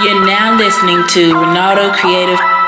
You're now listening to Ronaldo Creative.